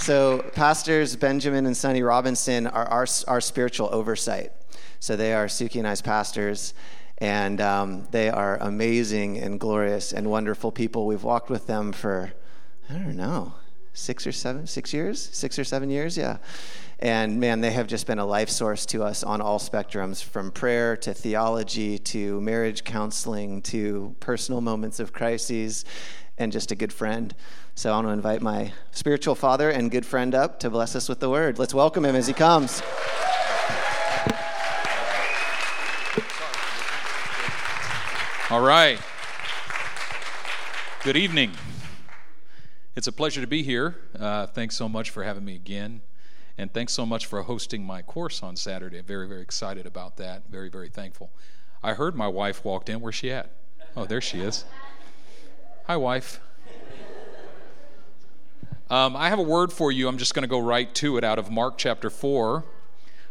So, pastors Benjamin and Sonny Robinson are our, our spiritual oversight. So, they are Suki and I's pastors, and um, they are amazing and glorious and wonderful people. We've walked with them for, I don't know, six or seven, six years, six or seven years, yeah. And man, they have just been a life source to us on all spectrums from prayer to theology to marriage counseling to personal moments of crises and just a good friend. So I want to invite my spiritual father and good friend up to bless us with the word. Let's welcome him as he comes. All right. Good evening. It's a pleasure to be here. Uh, thanks so much for having me again. And thanks so much for hosting my course on Saturday. Very, very excited about that. Very, very thankful. I heard my wife walked in. Where's she at? Oh, there she is. Hi, wife. Um, I have a word for you. I'm just going to go right to it out of Mark chapter 4.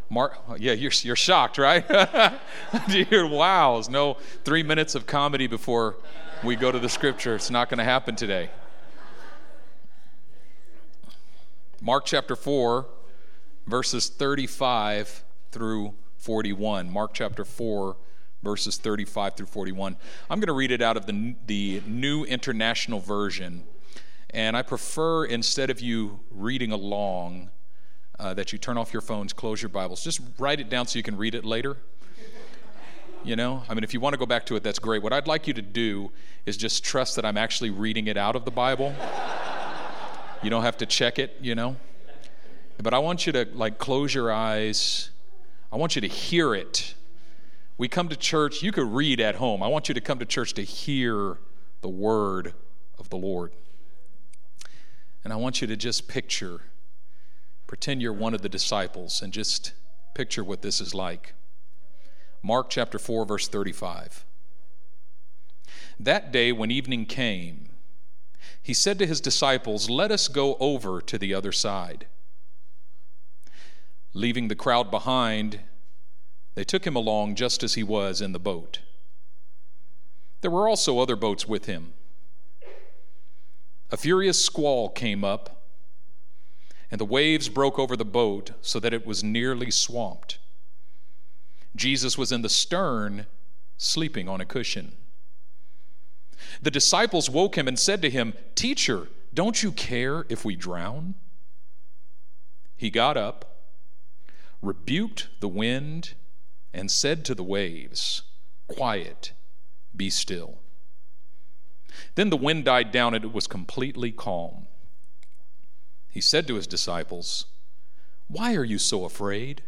Mark, yeah, you're, you're shocked, right? Dear, wow, there's no three minutes of comedy before we go to the scripture. It's not going to happen today. Mark chapter 4, verses 35 through 41. Mark chapter 4, verses 35 through 41. I'm going to read it out of the, the New International Version. And I prefer, instead of you reading along, uh, that you turn off your phones, close your Bibles. Just write it down so you can read it later. You know, I mean, if you want to go back to it, that's great. What I'd like you to do is just trust that I'm actually reading it out of the Bible. you don't have to check it, you know. But I want you to like close your eyes. I want you to hear it. We come to church, you could read at home. I want you to come to church to hear the word of the Lord. And I want you to just picture, pretend you're one of the disciples and just picture what this is like. Mark chapter 4, verse 35. That day, when evening came, he said to his disciples, Let us go over to the other side. Leaving the crowd behind, they took him along just as he was in the boat. There were also other boats with him. A furious squall came up, and the waves broke over the boat so that it was nearly swamped. Jesus was in the stern, sleeping on a cushion. The disciples woke him and said to him, Teacher, don't you care if we drown? He got up rebuked the wind, and said to the waves, Quiet, be still. Then the wind died down and it was completely calm. He said to his disciples, Why are you so afraid?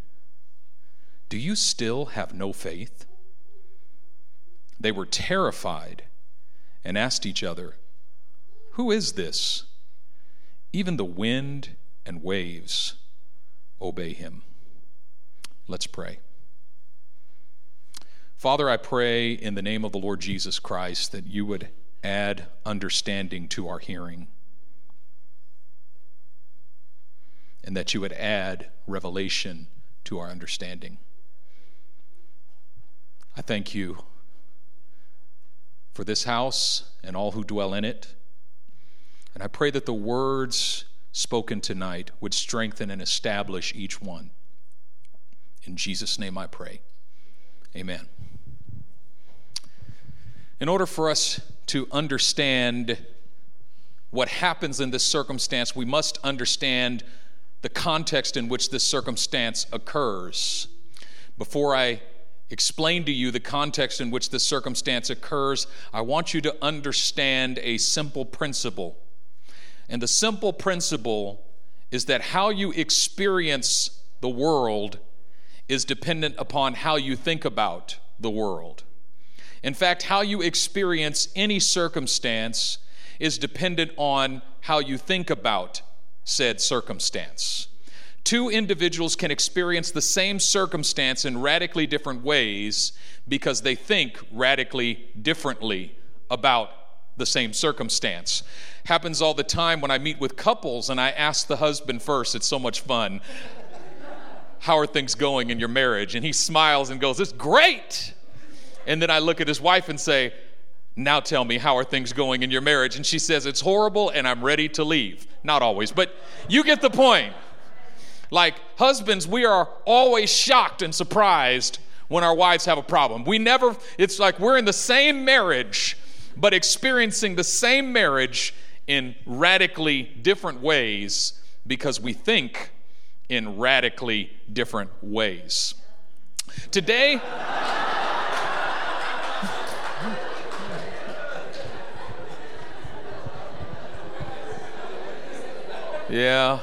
Do you still have no faith? They were terrified and asked each other, Who is this? Even the wind and waves obey him. Let's pray. Father, I pray in the name of the Lord Jesus Christ that you would add understanding to our hearing and that you would add revelation to our understanding. I thank you for this house and all who dwell in it. And I pray that the words spoken tonight would strengthen and establish each one. In Jesus' name I pray. Amen. In order for us to understand what happens in this circumstance, we must understand the context in which this circumstance occurs. Before I explain to you the context in which this circumstance occurs, I want you to understand a simple principle. And the simple principle is that how you experience the world is dependent upon how you think about the world. In fact, how you experience any circumstance is dependent on how you think about said circumstance. Two individuals can experience the same circumstance in radically different ways because they think radically differently about the same circumstance. Happens all the time when I meet with couples and I ask the husband first. It's so much fun how are things going in your marriage? And he smiles and goes, It's great. And then I look at his wife and say, Now tell me, how are things going in your marriage? And she says, It's horrible and I'm ready to leave. Not always, but you get the point. Like husbands, we are always shocked and surprised when our wives have a problem. We never, it's like we're in the same marriage, but experiencing the same marriage in radically different ways because we think in radically different ways. Today, yeah.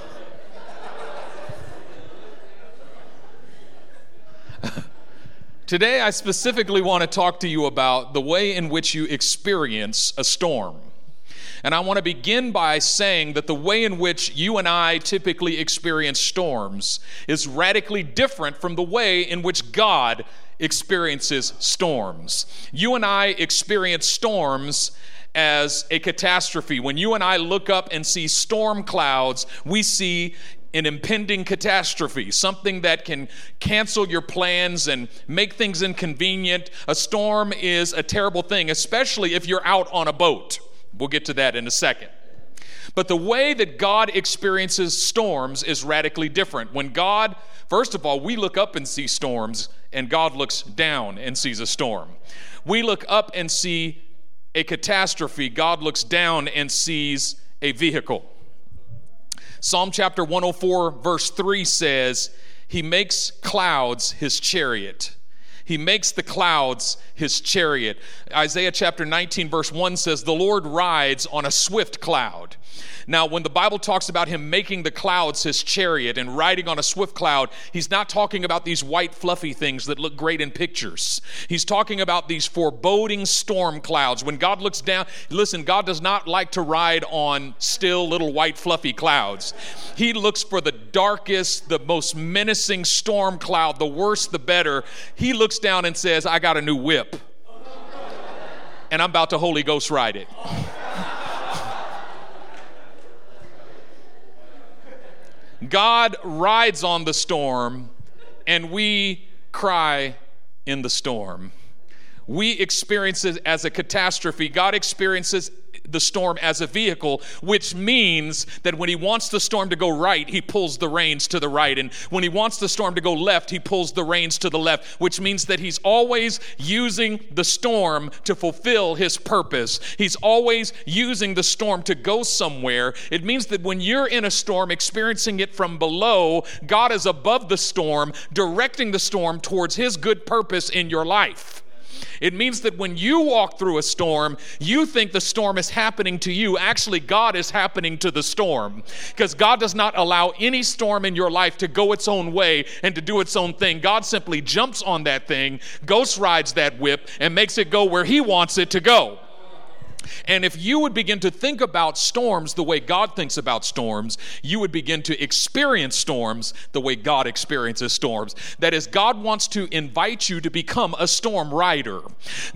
Today, I specifically want to talk to you about the way in which you experience a storm. And I want to begin by saying that the way in which you and I typically experience storms is radically different from the way in which God experiences storms. You and I experience storms as a catastrophe. When you and I look up and see storm clouds, we see an impending catastrophe, something that can cancel your plans and make things inconvenient. A storm is a terrible thing, especially if you're out on a boat. We'll get to that in a second. But the way that God experiences storms is radically different. When God, first of all, we look up and see storms, and God looks down and sees a storm. We look up and see a catastrophe, God looks down and sees a vehicle. Psalm chapter 104, verse 3 says, He makes clouds his chariot he makes the clouds his chariot. Isaiah chapter 19, verse 1 says, The Lord rides on a swift cloud. Now, when the Bible talks about him making the clouds his chariot and riding on a swift cloud, he's not talking about these white, fluffy things that look great in pictures. He's talking about these foreboding storm clouds. When God looks down, listen, God does not like to ride on still little white, fluffy clouds. He looks for the darkest, the most menacing storm cloud, the worse, the better. He looks down and says, I got a new whip. And I'm about to Holy Ghost ride it. God rides on the storm, and we cry in the storm. We experience it as a catastrophe. God experiences the storm as a vehicle, which means that when he wants the storm to go right, he pulls the reins to the right. And when he wants the storm to go left, he pulls the reins to the left, which means that he's always using the storm to fulfill his purpose. He's always using the storm to go somewhere. It means that when you're in a storm, experiencing it from below, God is above the storm, directing the storm towards his good purpose in your life. It means that when you walk through a storm, you think the storm is happening to you. Actually, God is happening to the storm because God does not allow any storm in your life to go its own way and to do its own thing. God simply jumps on that thing, ghost rides that whip, and makes it go where He wants it to go. And if you would begin to think about storms the way God thinks about storms, you would begin to experience storms the way God experiences storms. That is, God wants to invite you to become a storm rider.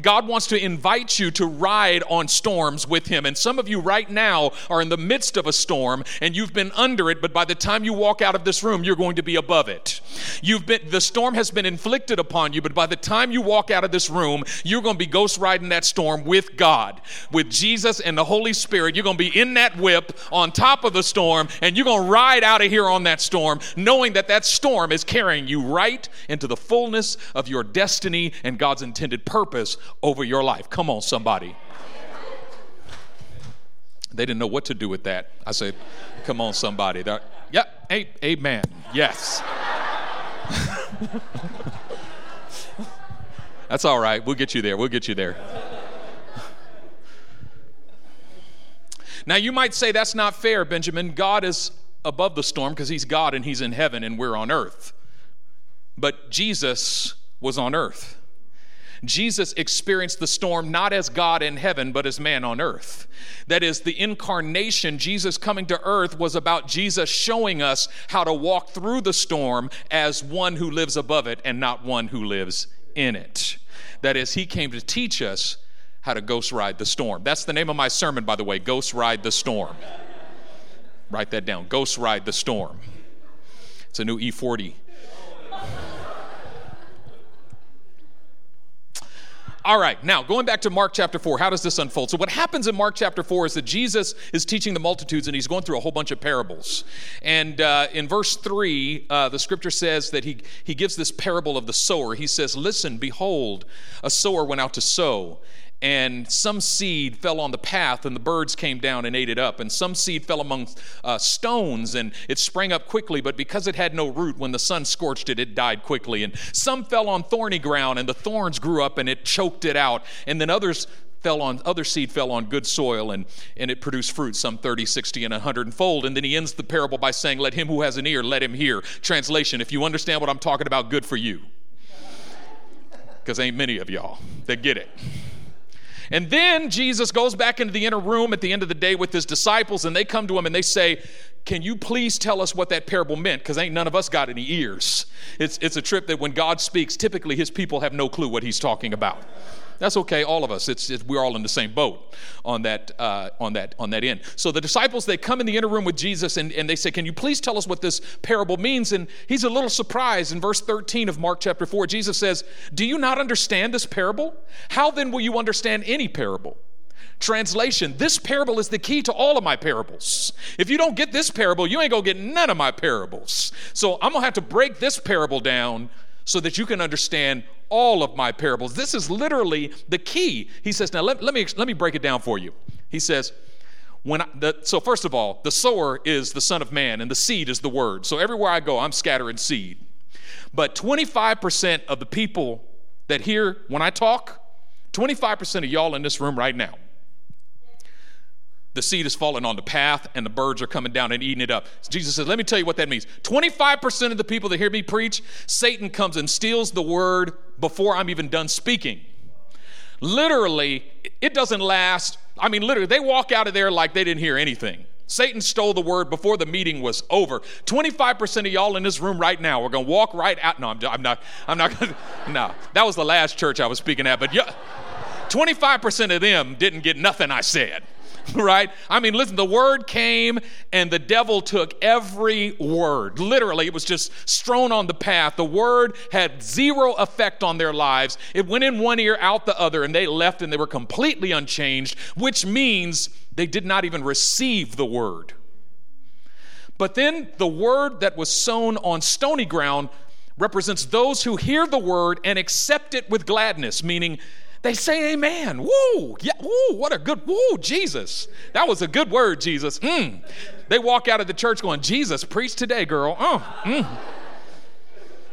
God wants to invite you to ride on storms with Him. And some of you right now are in the midst of a storm and you've been under it, but by the time you walk out of this room, you're going to be above it. You've been, the storm has been inflicted upon you, but by the time you walk out of this room, you're going to be ghost riding that storm with God, with with Jesus and the Holy Spirit. You're going to be in that whip on top of the storm, and you're going to ride out of here on that storm, knowing that that storm is carrying you right into the fullness of your destiny and God's intended purpose over your life. Come on, somebody. They didn't know what to do with that. I said, Come on, somebody. They're, yeah, hey, amen. Yes. That's all right. We'll get you there. We'll get you there. Now, you might say that's not fair, Benjamin. God is above the storm because he's God and he's in heaven and we're on earth. But Jesus was on earth. Jesus experienced the storm not as God in heaven, but as man on earth. That is, the incarnation, Jesus coming to earth, was about Jesus showing us how to walk through the storm as one who lives above it and not one who lives in it. That is, he came to teach us how to ghost ride the storm. That's the name of my sermon, by the way Ghost Ride the Storm. Write that down Ghost Ride the Storm. It's a new E40. All right, now going back to Mark chapter 4, how does this unfold? So, what happens in Mark chapter 4 is that Jesus is teaching the multitudes and he's going through a whole bunch of parables. And uh, in verse 3, uh, the scripture says that he, he gives this parable of the sower. He says, Listen, behold, a sower went out to sow and some seed fell on the path, and the birds came down and ate it up. And some seed fell among uh, stones, and it sprang up quickly, but because it had no root, when the sun scorched it, it died quickly. And some fell on thorny ground, and the thorns grew up and it choked it out. And then others fell on other seed fell on good soil and, and it produced fruit some 30 60 and 100 fold and then he ends the parable by saying let him who has an ear let him hear translation if you understand what i'm talking about good for you because ain't many of y'all that get it and then Jesus goes back into the inner room at the end of the day with his disciples, and they come to him and they say, Can you please tell us what that parable meant? Because ain't none of us got any ears. It's, it's a trip that when God speaks, typically his people have no clue what he's talking about. That's okay, all of us. It's, we're all in the same boat on that, uh, on, that, on that end. So the disciples, they come in the inner room with Jesus and, and they say, Can you please tell us what this parable means? And he's a little surprised. In verse 13 of Mark chapter 4, Jesus says, Do you not understand this parable? How then will you understand any parable? Translation This parable is the key to all of my parables. If you don't get this parable, you ain't gonna get none of my parables. So I'm gonna have to break this parable down so that you can understand all of my parables. This is literally the key. He says, Now let, let, me, let me break it down for you. He says, when I, the, so first of all, the sower is the Son of Man, and the seed is the Word. So everywhere I go, I'm scattering seed. But 25% of the people that hear when I talk, 25% of y'all in this room right now, the seed is falling on the path and the birds are coming down and eating it up. Jesus says, Let me tell you what that means. 25% of the people that hear me preach, Satan comes and steals the word before I'm even done speaking. Literally, it doesn't last. I mean, literally, they walk out of there like they didn't hear anything. Satan stole the word before the meeting was over. 25% of y'all in this room right now are going to walk right out. No, I'm, I'm not. I'm not going to. No, that was the last church I was speaking at. But yeah, 25% of them didn't get nothing I said. right? I mean, listen, the word came and the devil took every word. Literally, it was just strewn on the path. The word had zero effect on their lives. It went in one ear, out the other, and they left and they were completely unchanged, which means they did not even receive the word. But then the word that was sown on stony ground represents those who hear the word and accept it with gladness, meaning they say amen. Woo, yeah, woo, what a good, woo, Jesus. That was a good word, Jesus. Mm. They walk out of the church going, Jesus, preach today, girl. Oh, mm.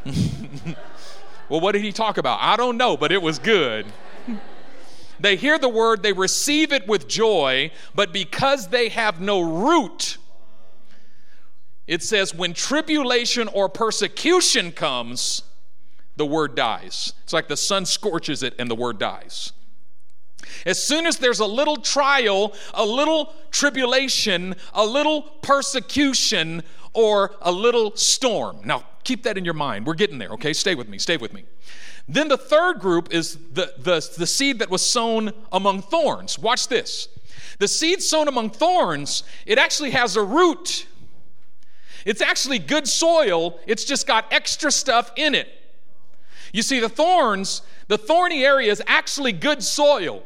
well, what did he talk about? I don't know, but it was good. They hear the word, they receive it with joy, but because they have no root, it says, when tribulation or persecution comes, the word dies. It's like the sun scorches it and the word dies. As soon as there's a little trial, a little tribulation, a little persecution, or a little storm. Now, keep that in your mind. We're getting there, okay? Stay with me, stay with me. Then the third group is the, the, the seed that was sown among thorns. Watch this. The seed sown among thorns, it actually has a root. It's actually good soil, it's just got extra stuff in it. You see, the thorns, the thorny area is actually good soil.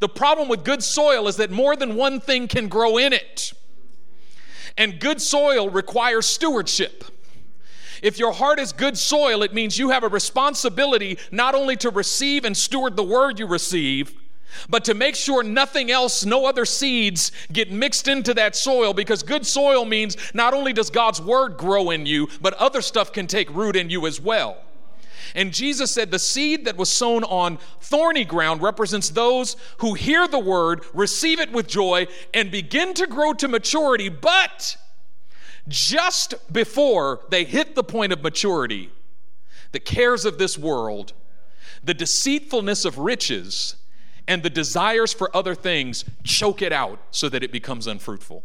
The problem with good soil is that more than one thing can grow in it. And good soil requires stewardship. If your heart is good soil, it means you have a responsibility not only to receive and steward the word you receive, but to make sure nothing else, no other seeds get mixed into that soil because good soil means not only does God's word grow in you, but other stuff can take root in you as well. And Jesus said, The seed that was sown on thorny ground represents those who hear the word, receive it with joy, and begin to grow to maturity, but just before they hit the point of maturity, the cares of this world, the deceitfulness of riches, and the desires for other things choke it out so that it becomes unfruitful.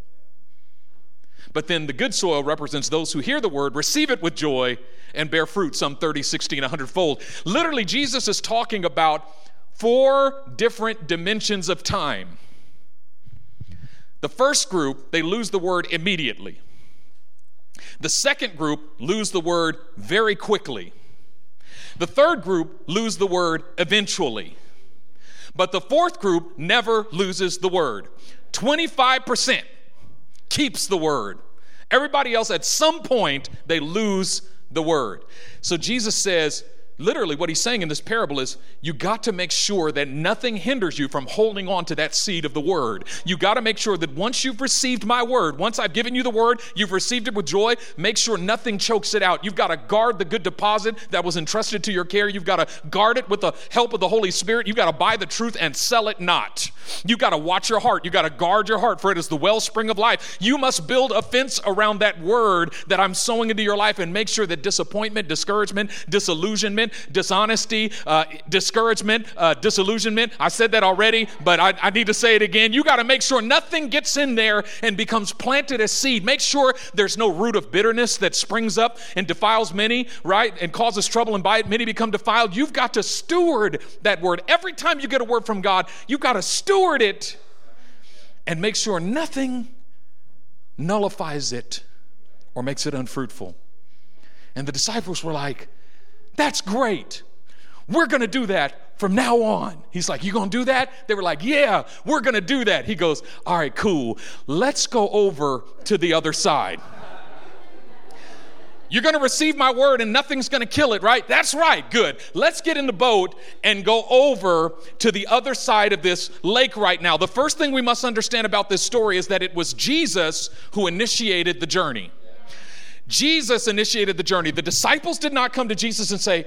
But then the good soil represents those who hear the word, receive it with joy, and bear fruit, some 30, 60, and 100 fold. Literally, Jesus is talking about four different dimensions of time. The first group, they lose the word immediately. The second group lose the word very quickly. The third group lose the word eventually. But the fourth group never loses the word. 25% keeps the word. Everybody else, at some point, they lose the word. So Jesus says, literally what he's saying in this parable is you got to make sure that nothing hinders you from holding on to that seed of the word. You got to make sure that once you've received my word, once I've given you the word, you've received it with joy, make sure nothing chokes it out. You've got to guard the good deposit that was entrusted to your care. You've got to guard it with the help of the Holy Spirit. You've got to buy the truth and sell it not. You've got to watch your heart. You've got to guard your heart, for it is the wellspring of life. You must build a fence around that word that I'm sowing into your life and make sure that disappointment, discouragement, disillusionment, dishonesty, uh, discouragement, uh, disillusionment. I said that already, but I, I need to say it again. You got to make sure nothing gets in there and becomes planted as seed. Make sure there's no root of bitterness that springs up and defiles many, right? And causes trouble, and by it many become defiled. You've got to steward that word. Every time you get a word from God, you've got to steward it and make sure nothing nullifies it or makes it unfruitful. And the disciples were like, That's great. We're going to do that from now on. He's like, You going to do that? They were like, Yeah, we're going to do that. He goes, All right, cool. Let's go over to the other side. You're going to receive my word and nothing's going to kill it, right? That's right. Good. Let's get in the boat and go over to the other side of this lake right now. The first thing we must understand about this story is that it was Jesus who initiated the journey. Jesus initiated the journey. The disciples did not come to Jesus and say,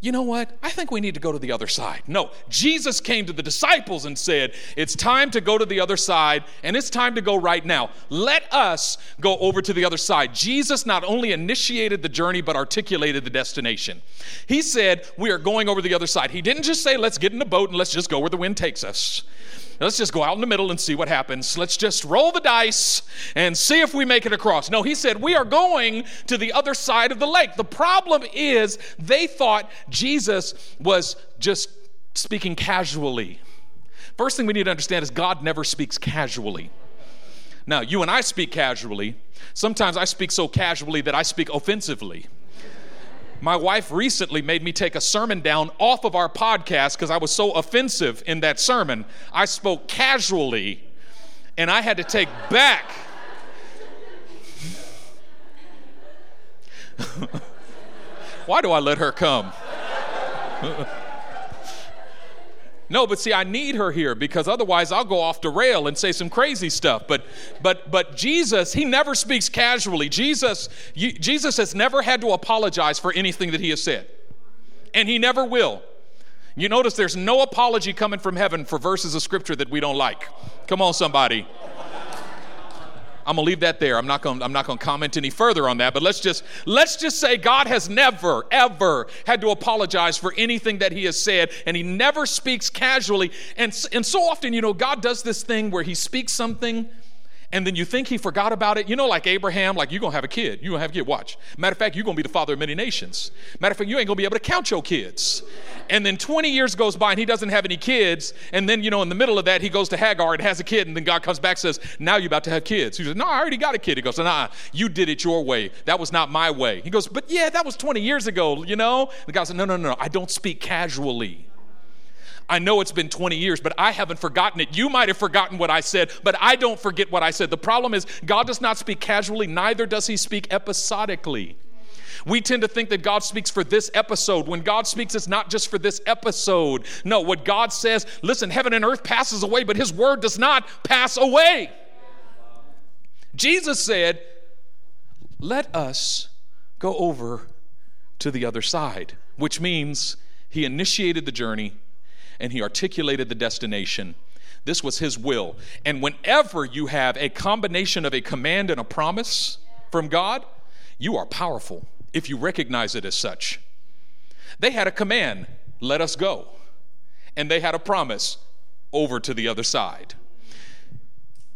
you know what? I think we need to go to the other side. No, Jesus came to the disciples and said, It's time to go to the other side, and it's time to go right now. Let us go over to the other side. Jesus not only initiated the journey, but articulated the destination. He said, We are going over the other side. He didn't just say, Let's get in a boat and let's just go where the wind takes us. Let's just go out in the middle and see what happens. Let's just roll the dice and see if we make it across. No, he said, We are going to the other side of the lake. The problem is they thought Jesus was just speaking casually. First thing we need to understand is God never speaks casually. Now, you and I speak casually. Sometimes I speak so casually that I speak offensively. My wife recently made me take a sermon down off of our podcast because I was so offensive in that sermon. I spoke casually and I had to take back. Why do I let her come? No, but see, I need her here because otherwise I'll go off the rail and say some crazy stuff. But, but, but Jesus, he never speaks casually. Jesus, you, Jesus has never had to apologize for anything that he has said, and he never will. You notice there's no apology coming from heaven for verses of scripture that we don't like. Come on, somebody. I'm gonna leave that there. I'm not gonna I'm not gonna comment any further on that. But let's just let's just say God has never ever had to apologize for anything that He has said, and He never speaks casually. And and so often, you know, God does this thing where He speaks something and then you think he forgot about it. You know, like Abraham, like you're gonna have a kid. You're gonna have a kid. Watch. Matter of fact, you're gonna be the father of many nations. Matter of fact, you ain't gonna be able to count your kids. And then 20 years goes by and he doesn't have any kids. And then, you know, in the middle of that, he goes to Hagar and has a kid. And then God comes back and says, Now you're about to have kids. He says, No, I already got a kid. He goes, Nah, you did it your way. That was not my way. He goes, But yeah, that was 20 years ago, you know? The guy said, No, no, no, I don't speak casually. I know it's been 20 years, but I haven't forgotten it. You might have forgotten what I said, but I don't forget what I said. The problem is, God does not speak casually, neither does He speak episodically. We tend to think that God speaks for this episode. When God speaks, it's not just for this episode. No, what God says, listen, heaven and earth passes away, but His word does not pass away. Jesus said, Let us go over to the other side, which means He initiated the journey and he articulated the destination. This was his will. And whenever you have a combination of a command and a promise from God, you are powerful if you recognize it as such. They had a command, let us go. And they had a promise, over to the other side.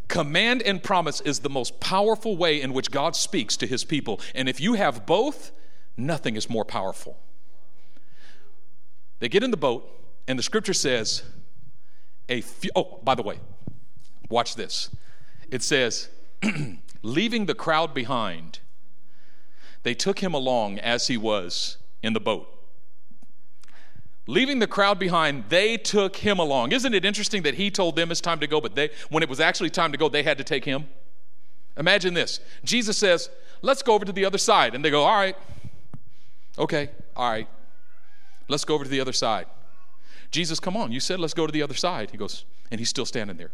Command and promise is the most powerful way in which God speaks to his people. And if you have both, nothing is more powerful. They get in the boat, and the scripture says, a few, oh, by the way, watch this. It says, leaving the crowd behind, they took him along as he was in the boat. Leaving the crowd behind, they took him along. Isn't it interesting that he told them it's time to go, but they, when it was actually time to go, they had to take him? Imagine this Jesus says, Let's go over to the other side. And they go, All right. Okay, all right. Let's go over to the other side. Jesus, come on. You said let's go to the other side. He goes, and he's still standing there.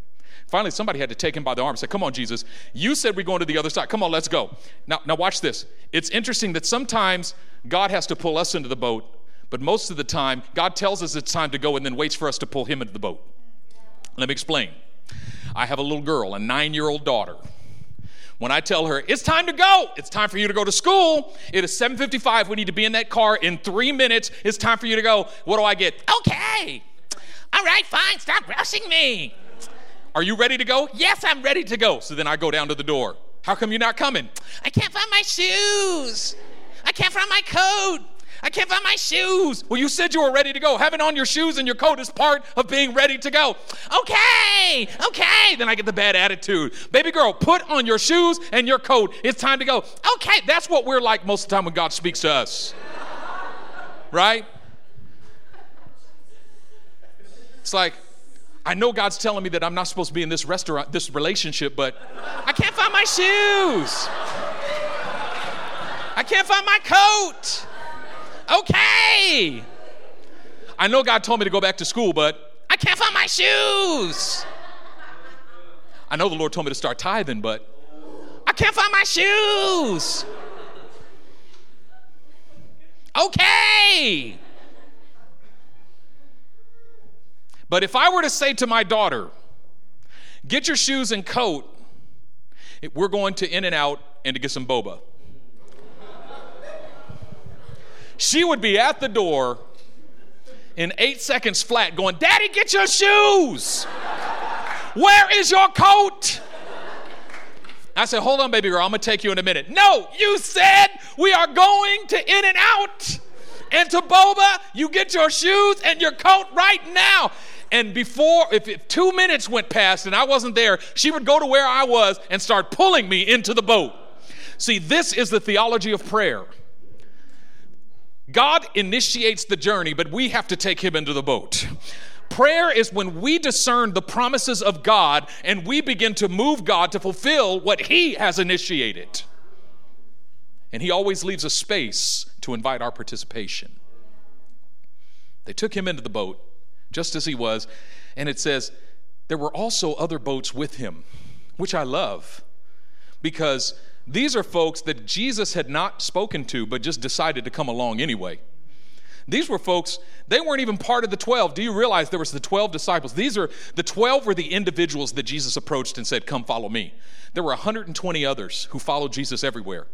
Finally, somebody had to take him by the arm and say, Come on, Jesus. You said we're going to the other side. Come on, let's go. Now, now watch this. It's interesting that sometimes God has to pull us into the boat, but most of the time, God tells us it's time to go and then waits for us to pull him into the boat. Let me explain. I have a little girl, a nine year old daughter. When I tell her, it's time to go, it's time for you to go to school, it is 7.55, we need to be in that car in three minutes, it's time for you to go. What do I get? Okay. All right, fine, stop rushing me. Are you ready to go? Yes, I'm ready to go. So then I go down to the door. How come you're not coming? I can't find my shoes. I can't find my coat. I can't find my shoes. Well, you said you were ready to go. Having on your shoes and your coat is part of being ready to go. Okay, okay. Then I get the bad attitude. Baby girl, put on your shoes and your coat. It's time to go. Okay, that's what we're like most of the time when God speaks to us. Right? It's like, I know God's telling me that I'm not supposed to be in this restaurant, this relationship, but I can't find my shoes. I can't find my coat. Okay. I know God told me to go back to school, but I can't find my shoes. I know the Lord told me to start tithing, but I can't find my shoes. Okay. But if I were to say to my daughter, get your shoes and coat, we're going to In-N-Out and to get some boba she would be at the door in eight seconds flat going, Daddy, get your shoes. Where is your coat? I said, Hold on, baby girl, I'm gonna take you in a minute. No, you said we are going to In-N-Out and to Boba. You get your shoes and your coat right now. And before, if, if two minutes went past and I wasn't there, she would go to where I was and start pulling me into the boat. See, this is the theology of prayer. God initiates the journey, but we have to take him into the boat. Prayer is when we discern the promises of God and we begin to move God to fulfill what he has initiated. And he always leaves a space to invite our participation. They took him into the boat just as he was, and it says, there were also other boats with him, which I love because these are folks that Jesus had not spoken to, but just decided to come along anyway. These were folks, they weren't even part of the 12. Do you realize there was the 12 disciples? These are the 12 were the individuals that Jesus approached and said, "Come follow me." There were 120 others who followed Jesus everywhere.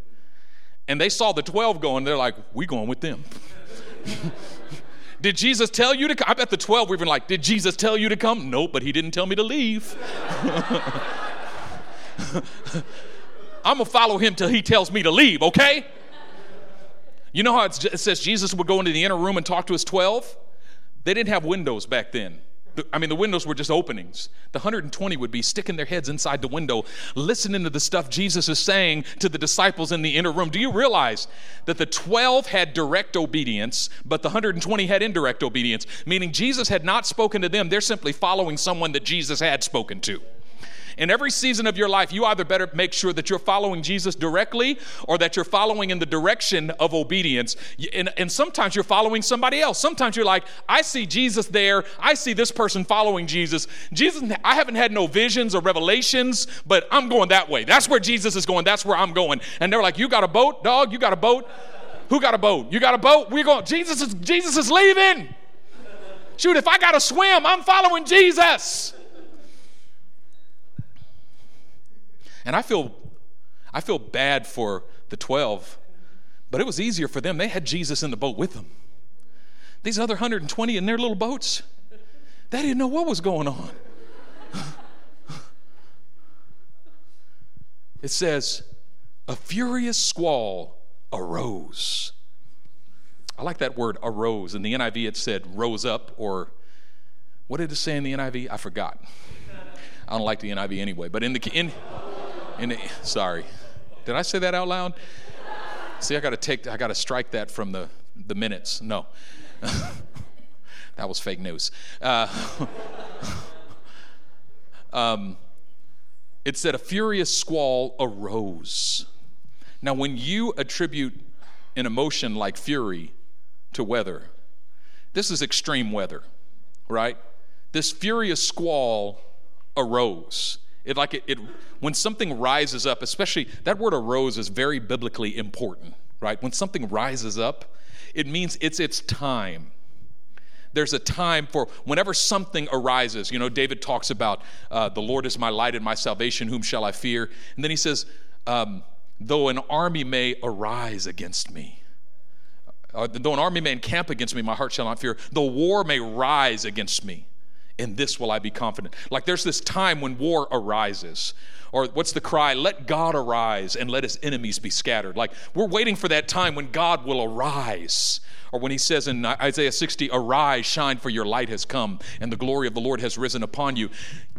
And they saw the 12 going, they're like, "We going with them." did Jesus tell you to come? I bet the 12 were even like, "Did Jesus tell you to come?" Nope, but he didn't tell me to leave. I'm going to follow him till he tells me to leave, okay? You know how it says Jesus would go into the inner room and talk to his 12? They didn't have windows back then. I mean, the windows were just openings. The 120 would be sticking their heads inside the window, listening to the stuff Jesus is saying to the disciples in the inner room. Do you realize that the 12 had direct obedience, but the 120 had indirect obedience? Meaning Jesus had not spoken to them, they're simply following someone that Jesus had spoken to. In every season of your life, you either better make sure that you're following Jesus directly or that you're following in the direction of obedience. And, and, sometimes you're following somebody else. Sometimes you're like, I see Jesus there. I see this person following Jesus. Jesus, I haven't had no visions or revelations, but I'm going that way. That's where Jesus is going. That's where I'm going. And they're like, You got a boat, dog? You got a boat? Who got a boat? You got a boat? We're going, Jesus is, Jesus is leaving. Shoot, if I got to swim, I'm following Jesus. And I feel, I feel bad for the 12, but it was easier for them. They had Jesus in the boat with them. These other 120 in their little boats, they didn't know what was going on. it says, a furious squall arose. I like that word arose. In the NIV, it said rose up, or what did it say in the NIV? I forgot. I don't like the NIV anyway, but in the in, in sorry. Did I say that out loud? See, I got to take, I got to strike that from the, the minutes. No. That was fake news. Uh, um, it said, A furious squall arose. Now, when you attribute an emotion like fury to weather, this is extreme weather, right? This furious squall arose. It like it, it when something rises up, especially that word arose is very biblically important, right? When something rises up, it means it's its time there's a time for whenever something arises. You know, David talks about uh, the Lord is my light and my salvation, whom shall I fear? And then he says, um, though an army may arise against me, uh, though an army may encamp against me, my heart shall not fear. Though war may rise against me, in this will I be confident. Like there's this time when war arises. Or what's the cry? Let God arise and let his enemies be scattered. Like we're waiting for that time when God will arise. Or when he says in Isaiah 60, Arise, shine, for your light has come, and the glory of the Lord has risen upon you.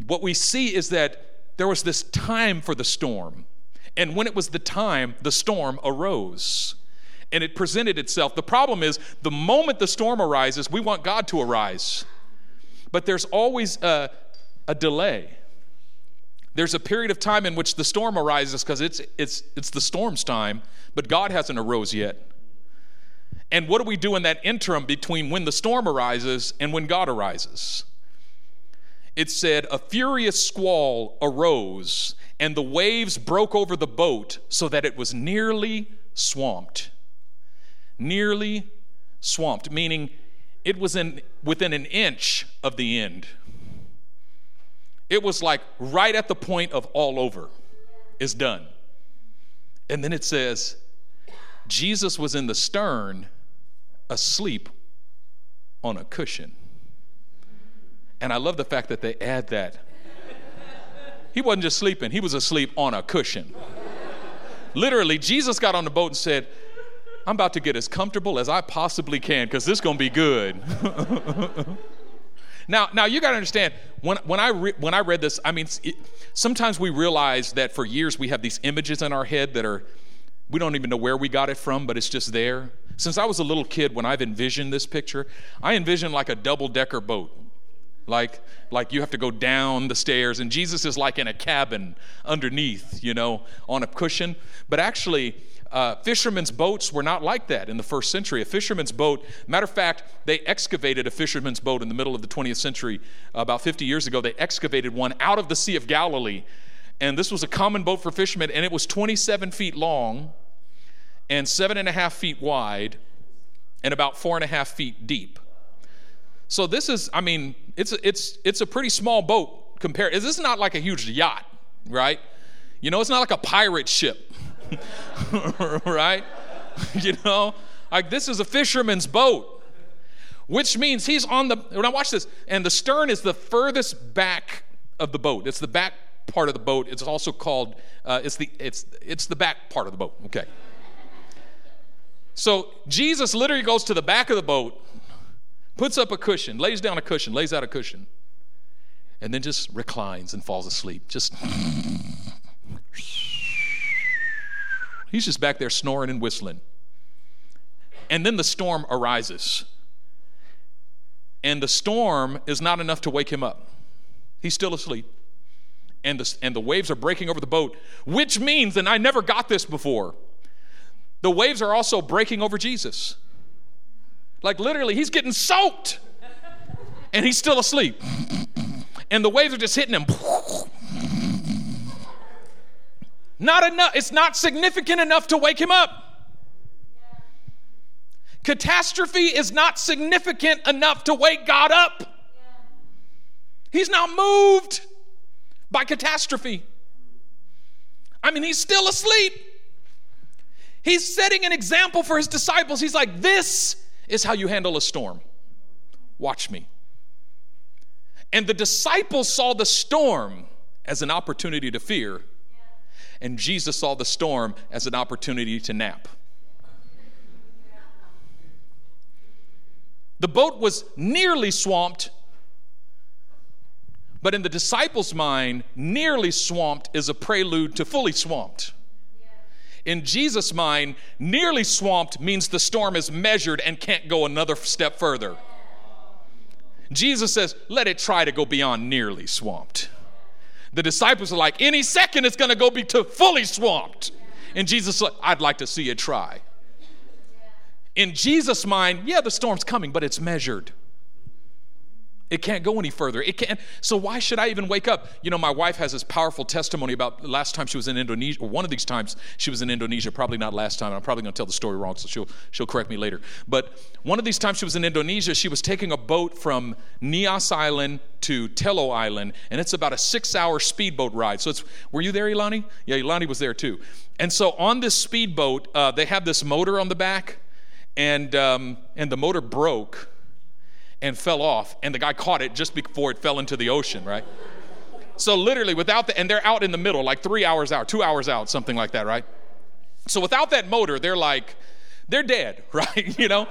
What we see is that there was this time for the storm. And when it was the time, the storm arose and it presented itself. The problem is, the moment the storm arises, we want God to arise. But there's always a, a delay. There's a period of time in which the storm arises because it's, it's, it's the storm's time, but God hasn't arose yet. And what do we do in that interim between when the storm arises and when God arises? It said, A furious squall arose, and the waves broke over the boat so that it was nearly swamped. Nearly swamped, meaning it was in, within an inch of the end. It was like right at the point of all over, is done. And then it says, Jesus was in the stern, asleep on a cushion. And I love the fact that they add that. He wasn't just sleeping, he was asleep on a cushion. Literally, Jesus got on the boat and said, I'm about to get as comfortable as I possibly can because this is going to be good. now, now you got to understand when, when, I re- when I read this, I mean, it, sometimes we realize that for years we have these images in our head that are, we don't even know where we got it from, but it's just there. Since I was a little kid, when I've envisioned this picture, I envisioned like a double decker boat. Like, like you have to go down the stairs, and Jesus is like in a cabin underneath, you know, on a cushion. But actually, uh, fishermen's boats were not like that in the first century. A fisherman's boat, matter of fact, they excavated a fisherman's boat in the middle of the 20th century, about 50 years ago. They excavated one out of the Sea of Galilee. And this was a common boat for fishermen, and it was 27 feet long and seven and a half feet wide and about four and a half feet deep. So this is, I mean, it's it's it's a pretty small boat compared. This is not like a huge yacht, right? You know, it's not like a pirate ship. right? you know, like this is a fisherman's boat, which means he's on the. When I watch this, and the stern is the furthest back of the boat. It's the back part of the boat. It's also called. Uh, it's the it's it's the back part of the boat. Okay. So Jesus literally goes to the back of the boat, puts up a cushion, lays down a cushion, lays out a cushion, and then just reclines and falls asleep. Just He's just back there snoring and whistling. And then the storm arises. And the storm is not enough to wake him up. He's still asleep. And the, and the waves are breaking over the boat, which means, and I never got this before, the waves are also breaking over Jesus. Like literally, he's getting soaked and he's still asleep. And the waves are just hitting him. Not enough, it's not significant enough to wake him up. Catastrophe is not significant enough to wake God up. He's not moved by catastrophe. I mean, he's still asleep. He's setting an example for his disciples. He's like, This is how you handle a storm. Watch me. And the disciples saw the storm as an opportunity to fear and Jesus saw the storm as an opportunity to nap. The boat was nearly swamped, but in the disciples' mind, nearly swamped is a prelude to fully swamped. In Jesus' mind, nearly swamped means the storm is measured and can't go another step further. Jesus says, let it try to go beyond nearly swamped. The disciples are like, any second it's going to go be to fully swamped. And Jesus said, I'd like to see it try. In Jesus' mind, yeah, the storm's coming, but it's measured. It can't go any further. It can't. So why should I even wake up? You know, my wife has this powerful testimony about the last time she was in Indonesia, one of these times she was in Indonesia. Probably not last time. I'm probably going to tell the story wrong, so she'll she'll correct me later. But one of these times she was in Indonesia. She was taking a boat from Nias Island to Tello Island, and it's about a six-hour speedboat ride. So it's. Were you there, Ilani? Yeah, Ilani was there too. And so on this speedboat, uh, they have this motor on the back, and um, and the motor broke and fell off, and the guy caught it just before it fell into the ocean, right? So literally, without the, and they're out in the middle, like three hours out, two hours out, something like that, right? So without that motor, they're like, they're dead, right? you know?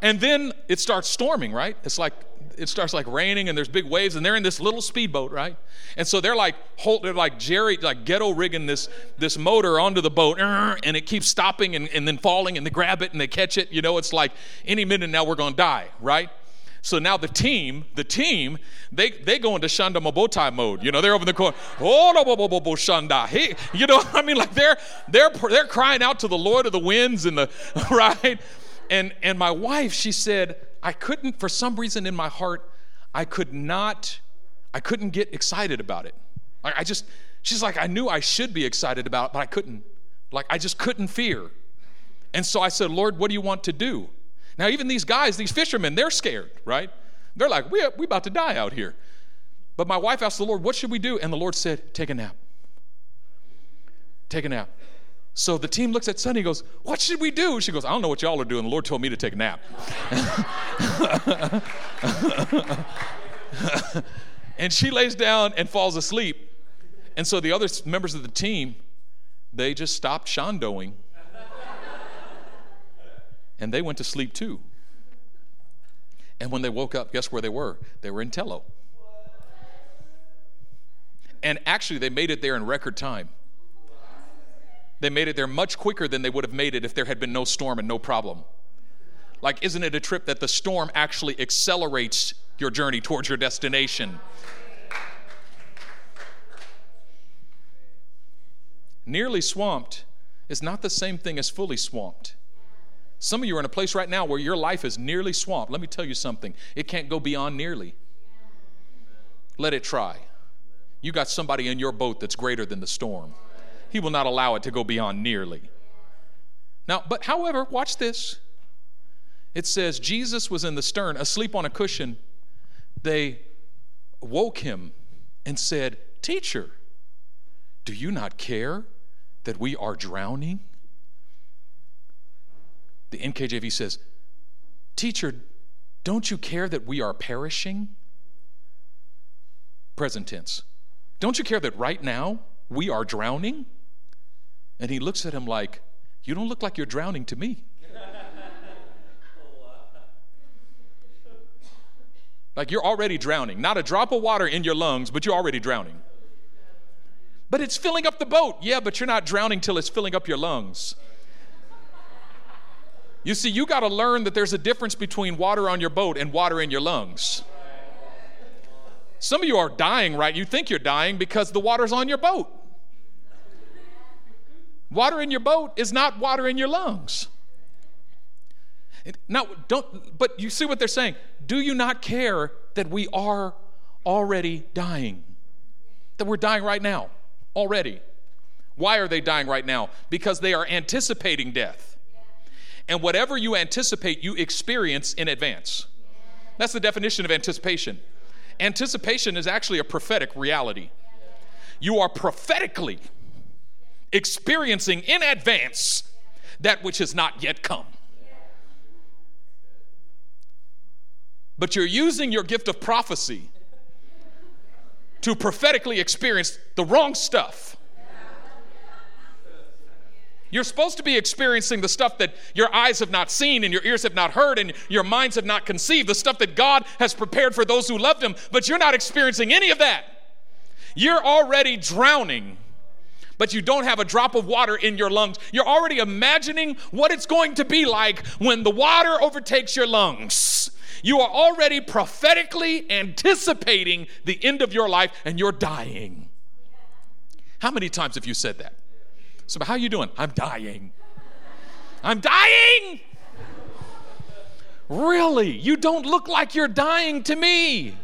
And then it starts storming, right? It's like, it starts like raining and there's big waves and they're in this little speedboat, right? And so they're like, they're like Jerry, like ghetto rigging this, this motor onto the boat and it keeps stopping and, and then falling and they grab it and they catch it. You know, it's like any minute now we're to die, right? So now the team, the team, they, they go into Shanda Mabotai mode. You know, they're over in the corner. Oh, no, bo, bo, bo, bo, Shanda. Hey, you know, what I mean, like they're they're they're crying out to the Lord of the winds and the right. And and my wife, she said, I couldn't for some reason in my heart, I could not, I couldn't get excited about it. Like I just, she's like, I knew I should be excited about, it, but I couldn't. Like I just couldn't fear. And so I said, Lord, what do you want to do? Now, even these guys, these fishermen, they're scared, right? They're like, we, we about to die out here. But my wife asked the Lord, what should we do? And the Lord said, take a nap. Take a nap. So the team looks at Sunny and goes, What should we do? She goes, I don't know what y'all are doing. The Lord told me to take a nap. and she lays down and falls asleep. And so the other members of the team, they just stopped shondoing and they went to sleep too. And when they woke up, guess where they were? They were in Tello. And actually, they made it there in record time. They made it there much quicker than they would have made it if there had been no storm and no problem. Like, isn't it a trip that the storm actually accelerates your journey towards your destination? Nearly swamped is not the same thing as fully swamped. Some of you are in a place right now where your life is nearly swamped. Let me tell you something it can't go beyond nearly. Let it try. You got somebody in your boat that's greater than the storm. He will not allow it to go beyond nearly. Now, but however, watch this. It says Jesus was in the stern, asleep on a cushion. They woke him and said, Teacher, do you not care that we are drowning? The NKJV says, Teacher, don't you care that we are perishing? Present tense. Don't you care that right now we are drowning? And he looks at him like, You don't look like you're drowning to me. like you're already drowning. Not a drop of water in your lungs, but you're already drowning. But it's filling up the boat. Yeah, but you're not drowning till it's filling up your lungs. You see, you got to learn that there's a difference between water on your boat and water in your lungs. Some of you are dying, right? You think you're dying because the water's on your boat. Water in your boat is not water in your lungs. Now, don't, but you see what they're saying. Do you not care that we are already dying? That we're dying right now, already. Why are they dying right now? Because they are anticipating death. And whatever you anticipate, you experience in advance. That's the definition of anticipation. Anticipation is actually a prophetic reality. You are prophetically experiencing in advance that which has not yet come. But you're using your gift of prophecy to prophetically experience the wrong stuff. You're supposed to be experiencing the stuff that your eyes have not seen and your ears have not heard and your minds have not conceived, the stuff that God has prepared for those who love Him, but you're not experiencing any of that. You're already drowning, but you don't have a drop of water in your lungs. You're already imagining what it's going to be like when the water overtakes your lungs. You are already prophetically anticipating the end of your life and you're dying. How many times have you said that? So, how are you doing? I'm dying. I'm dying. Really? You don't look like you're dying to me.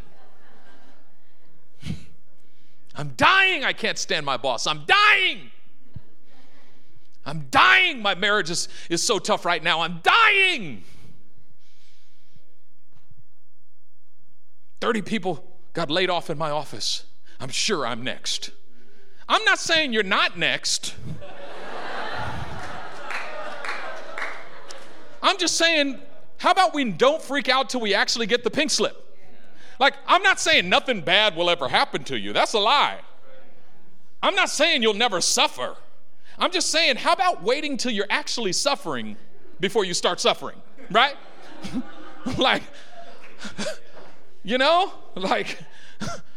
I'm dying. I can't stand my boss. I'm dying. I'm dying. My marriage is, is so tough right now. I'm dying. 30 people got laid off in my office. I'm sure I'm next. I'm not saying you're not next. I'm just saying, how about we don't freak out till we actually get the pink slip? Like, I'm not saying nothing bad will ever happen to you. That's a lie. I'm not saying you'll never suffer. I'm just saying, how about waiting till you're actually suffering before you start suffering, right? like, you know, like,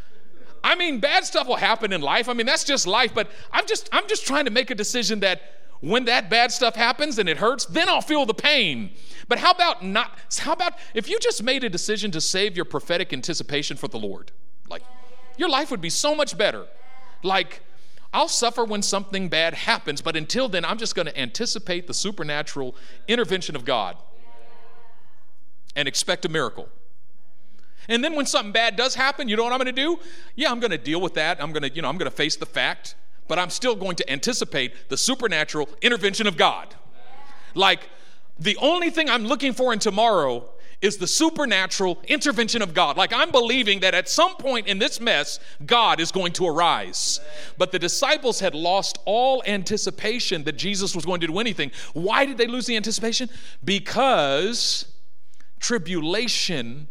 I mean, bad stuff will happen in life. I mean, that's just life. But I'm just, I'm just trying to make a decision that when that bad stuff happens and it hurts, then I'll feel the pain. But how about not? How about if you just made a decision to save your prophetic anticipation for the Lord? Like, your life would be so much better. Like, I'll suffer when something bad happens, but until then, I'm just going to anticipate the supernatural intervention of God and expect a miracle. And then when something bad does happen, you know what I'm going to do? Yeah, I'm going to deal with that. I'm going to, you know, I'm going to face the fact but I'm still going to anticipate the supernatural intervention of God. Like, the only thing I'm looking for in tomorrow is the supernatural intervention of God. Like, I'm believing that at some point in this mess, God is going to arise. But the disciples had lost all anticipation that Jesus was going to do anything. Why did they lose the anticipation? Because tribulation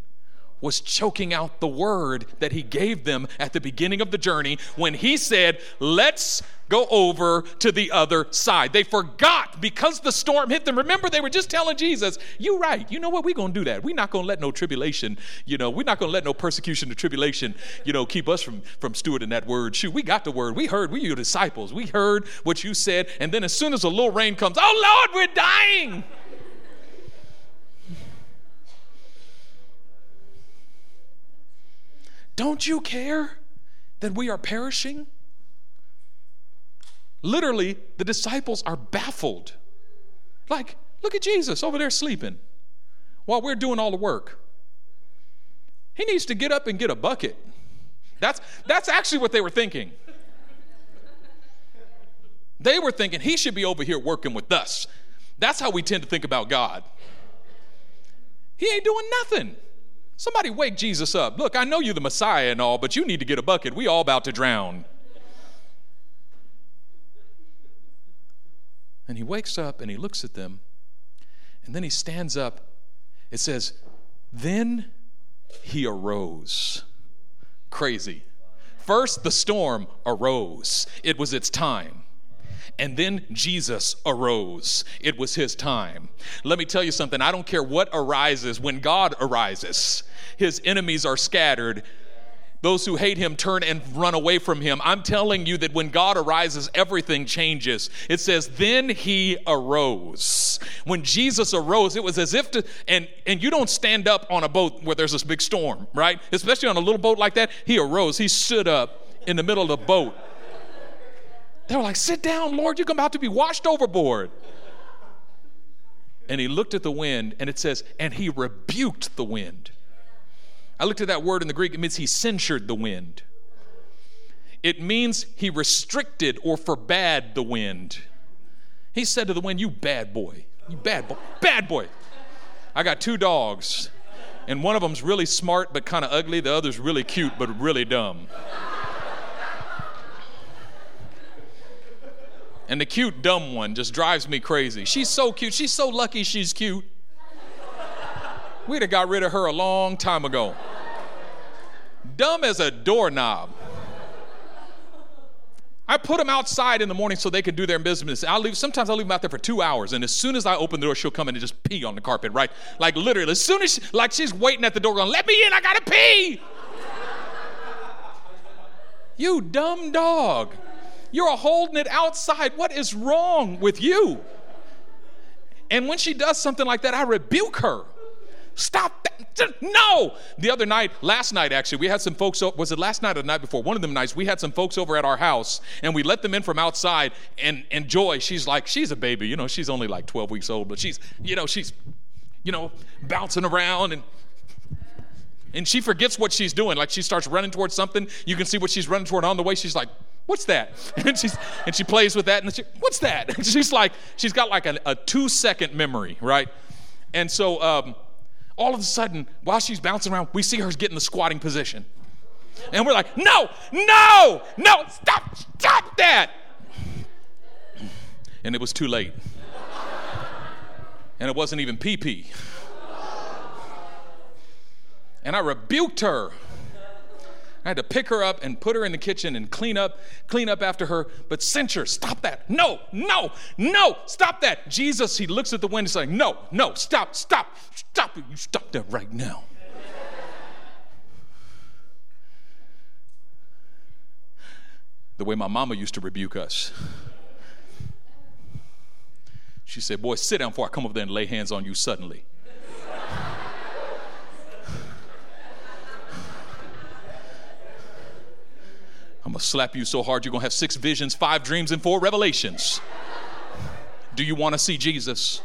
was choking out the word that he gave them at the beginning of the journey when he said, Let's go over to the other side. They forgot because the storm hit them. Remember, they were just telling Jesus, You right. You know what? We're going to do that. We're not going to let no tribulation, you know, we're not going to let no persecution or tribulation, you know, keep us from, from stewarding that word. Shoot, we got the word. We heard, we your disciples. We heard what you said. And then as soon as a little rain comes, Oh Lord, we're dying. Don't you care that we are perishing? Literally, the disciples are baffled. Like, look at Jesus over there sleeping while we're doing all the work. He needs to get up and get a bucket. That's, that's actually what they were thinking. They were thinking he should be over here working with us. That's how we tend to think about God. He ain't doing nothing. Somebody wake Jesus up. Look, I know you're the Messiah and all, but you need to get a bucket. We all about to drown. And he wakes up and he looks at them, and then he stands up. It says, Then he arose. Crazy. First, the storm arose, it was its time. And then Jesus arose. It was his time. Let me tell you something. I don't care what arises when God arises, his enemies are scattered. Those who hate him turn and run away from him. I'm telling you that when God arises, everything changes. It says, then he arose. When Jesus arose, it was as if to, and, and you don't stand up on a boat where there's this big storm, right? Especially on a little boat like that. He arose. He stood up in the middle of the boat they were like, Sit down, Lord, you're about to be washed overboard. And he looked at the wind, and it says, And he rebuked the wind. I looked at that word in the Greek, it means he censured the wind. It means he restricted or forbade the wind. He said to the wind, You bad boy, you bad boy, bad boy. I got two dogs, and one of them's really smart but kind of ugly, the other's really cute but really dumb. And the cute, dumb one just drives me crazy. She's so cute. She's so lucky she's cute. We'd have got rid of her a long time ago. Dumb as a doorknob. I put them outside in the morning so they could do their business. I'll leave, sometimes I'll leave them out there for two hours, and as soon as I open the door, she'll come in and just pee on the carpet, right? Like literally, as soon as, she, like she's waiting at the door going, let me in, I gotta pee. you dumb dog. You're holding it outside. What is wrong with you? And when she does something like that, I rebuke her. Stop that. No. The other night, last night actually, we had some folks, was it last night or the night before? One of them nights, we had some folks over at our house and we let them in from outside. And, and Joy, she's like, she's a baby, you know, she's only like 12 weeks old, but she's, you know, she's, you know, bouncing around and and she forgets what she's doing. Like she starts running towards something. You can see what she's running toward on the way. She's like, what's that? And she's and she plays with that. And she, what's that? And she's like, she's got like a, a two second memory, right? And so um, all of a sudden, while she's bouncing around, we see her getting the squatting position. And we're like, no, no, no, stop, stop that. And it was too late. And it wasn't even pee pee. And I rebuked her. I had to pick her up and put her in the kitchen and clean up, clean up after her. But censure, stop that. No, no, no, stop that. Jesus, he looks at the window saying, No, no, stop, stop, stop it. You stop that right now. the way my mama used to rebuke us. She said, Boy, sit down before I come over there and lay hands on you suddenly. I'm going to slap you so hard you're going to have six visions, five dreams, and four revelations. Do you want to see Jesus?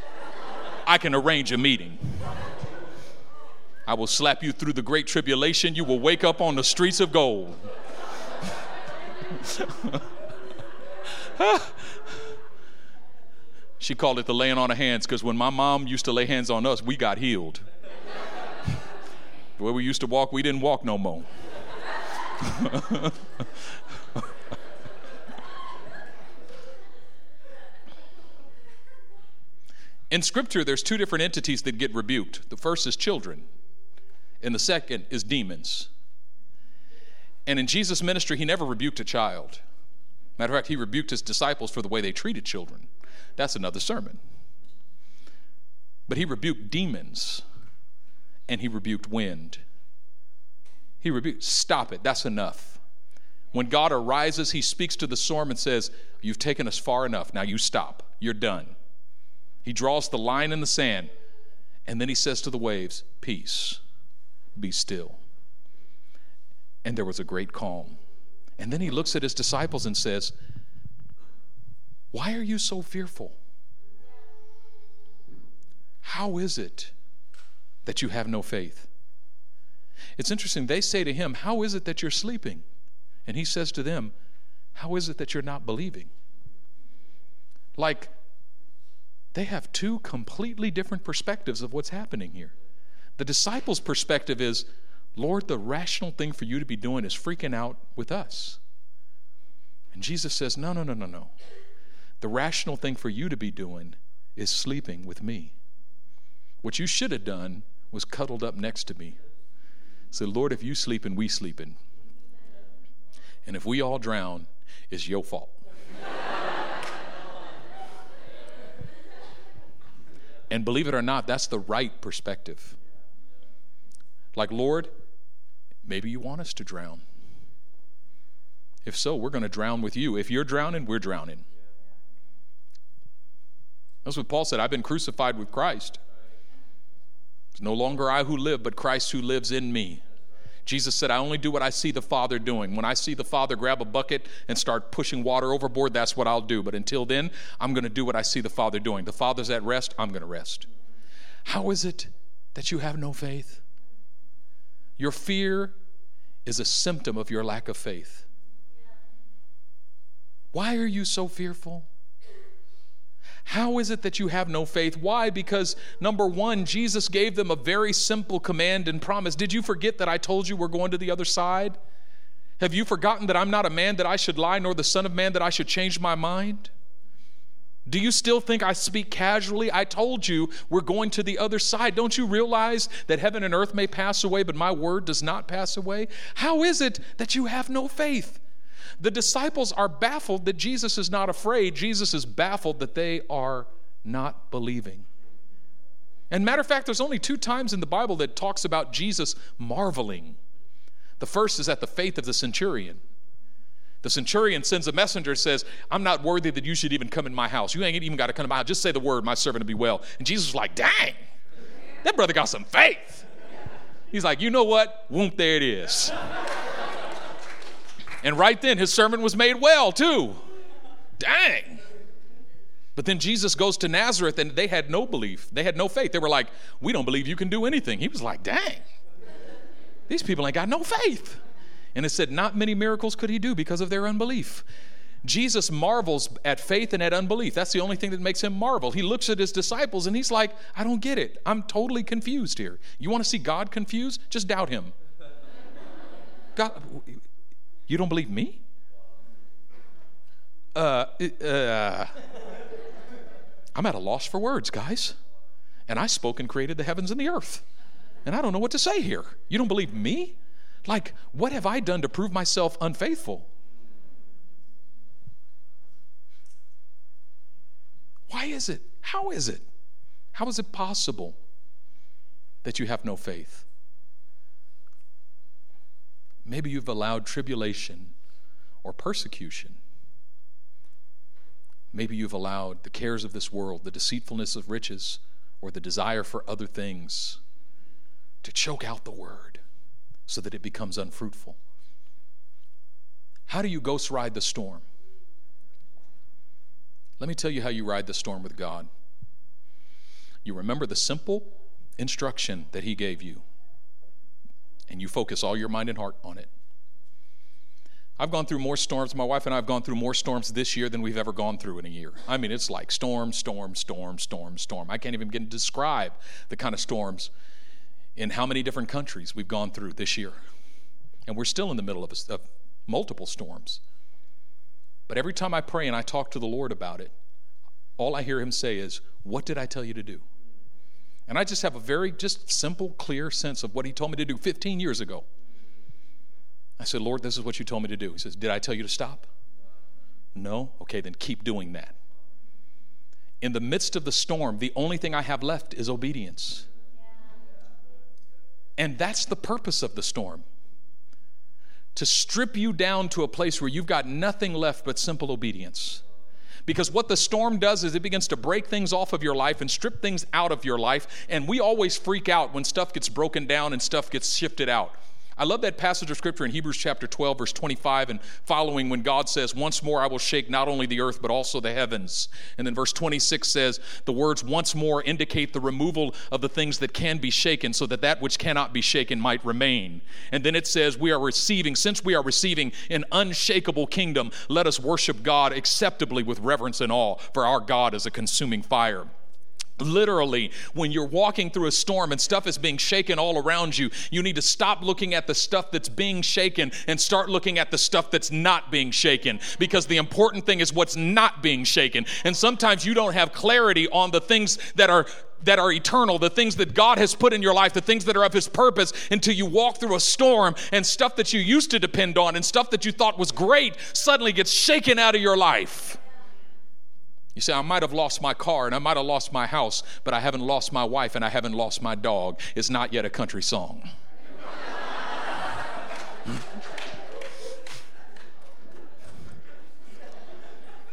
I can arrange a meeting. I will slap you through the great tribulation. You will wake up on the streets of gold. she called it the laying on of hands because when my mom used to lay hands on us, we got healed. the way we used to walk, we didn't walk no more. In Scripture, there's two different entities that get rebuked. The first is children, and the second is demons. And in Jesus' ministry, he never rebuked a child. Matter of fact, he rebuked his disciples for the way they treated children. That's another sermon. But he rebuked demons, and he rebuked wind. He rebukes, stop it, that's enough. When God arises, he speaks to the storm and says, You've taken us far enough, now you stop, you're done. He draws the line in the sand, and then he says to the waves, Peace, be still. And there was a great calm. And then he looks at his disciples and says, Why are you so fearful? How is it that you have no faith? It's interesting. They say to him, How is it that you're sleeping? And he says to them, How is it that you're not believing? Like, they have two completely different perspectives of what's happening here. The disciples' perspective is, Lord, the rational thing for you to be doing is freaking out with us. And Jesus says, No, no, no, no, no. The rational thing for you to be doing is sleeping with me. What you should have done was cuddled up next to me. Say, Lord, if you sleeping, we sleeping. And if we all drown, it's your fault. and believe it or not, that's the right perspective. Like, Lord, maybe you want us to drown. If so, we're going to drown with you. If you're drowning, we're drowning. That's what Paul said I've been crucified with Christ. It's no longer I who live, but Christ who lives in me. Jesus said, I only do what I see the Father doing. When I see the Father grab a bucket and start pushing water overboard, that's what I'll do. But until then, I'm going to do what I see the Father doing. The Father's at rest, I'm going to rest. How is it that you have no faith? Your fear is a symptom of your lack of faith. Why are you so fearful? How is it that you have no faith? Why? Because number one, Jesus gave them a very simple command and promise. Did you forget that I told you we're going to the other side? Have you forgotten that I'm not a man that I should lie, nor the Son of Man that I should change my mind? Do you still think I speak casually? I told you we're going to the other side. Don't you realize that heaven and earth may pass away, but my word does not pass away? How is it that you have no faith? The disciples are baffled that Jesus is not afraid. Jesus is baffled that they are not believing. And matter of fact, there's only two times in the Bible that talks about Jesus marveling. The first is at the faith of the centurion. The centurion sends a messenger says, I'm not worthy that you should even come in my house. You ain't even got to come to my house. Just say the word, my servant will be well. And Jesus was like, dang. That brother got some faith. He's like, you know what? Whoop, there it is. And right then, his sermon was made well, too. Dang. But then Jesus goes to Nazareth and they had no belief. They had no faith. They were like, We don't believe you can do anything. He was like, Dang, these people ain't got no faith. And it said, Not many miracles could he do because of their unbelief. Jesus marvels at faith and at unbelief. That's the only thing that makes him marvel. He looks at his disciples and he's like, I don't get it. I'm totally confused here. You want to see God confused? Just doubt him. God, you don't believe me? Uh, uh, I'm at a loss for words, guys. And I spoke and created the heavens and the earth. And I don't know what to say here. You don't believe me? Like, what have I done to prove myself unfaithful? Why is it? How is it? How is it possible that you have no faith? Maybe you've allowed tribulation or persecution. Maybe you've allowed the cares of this world, the deceitfulness of riches, or the desire for other things to choke out the word so that it becomes unfruitful. How do you ghost ride the storm? Let me tell you how you ride the storm with God. You remember the simple instruction that He gave you, and you focus all your mind and heart on it. I've gone through more storms. My wife and I have gone through more storms this year than we've ever gone through in a year. I mean, it's like storm, storm, storm, storm, storm. I can't even begin to describe the kind of storms in how many different countries we've gone through this year. And we're still in the middle of, a, of multiple storms. But every time I pray and I talk to the Lord about it, all I hear him say is, What did I tell you to do? And I just have a very just simple, clear sense of what he told me to do 15 years ago. I said, Lord, this is what you told me to do. He says, Did I tell you to stop? No? Okay, then keep doing that. In the midst of the storm, the only thing I have left is obedience. And that's the purpose of the storm to strip you down to a place where you've got nothing left but simple obedience. Because what the storm does is it begins to break things off of your life and strip things out of your life. And we always freak out when stuff gets broken down and stuff gets shifted out. I love that passage of scripture in Hebrews chapter 12, verse 25 and following when God says, Once more I will shake not only the earth, but also the heavens. And then verse 26 says, The words once more indicate the removal of the things that can be shaken, so that that which cannot be shaken might remain. And then it says, We are receiving, since we are receiving an unshakable kingdom, let us worship God acceptably with reverence and awe, for our God is a consuming fire. Literally, when you're walking through a storm and stuff is being shaken all around you, you need to stop looking at the stuff that's being shaken and start looking at the stuff that's not being shaken. Because the important thing is what's not being shaken. And sometimes you don't have clarity on the things that are that are eternal, the things that God has put in your life, the things that are of His purpose, until you walk through a storm and stuff that you used to depend on and stuff that you thought was great suddenly gets shaken out of your life. You say, I might have lost my car and I might have lost my house, but I haven't lost my wife and I haven't lost my dog. It's not yet a country song.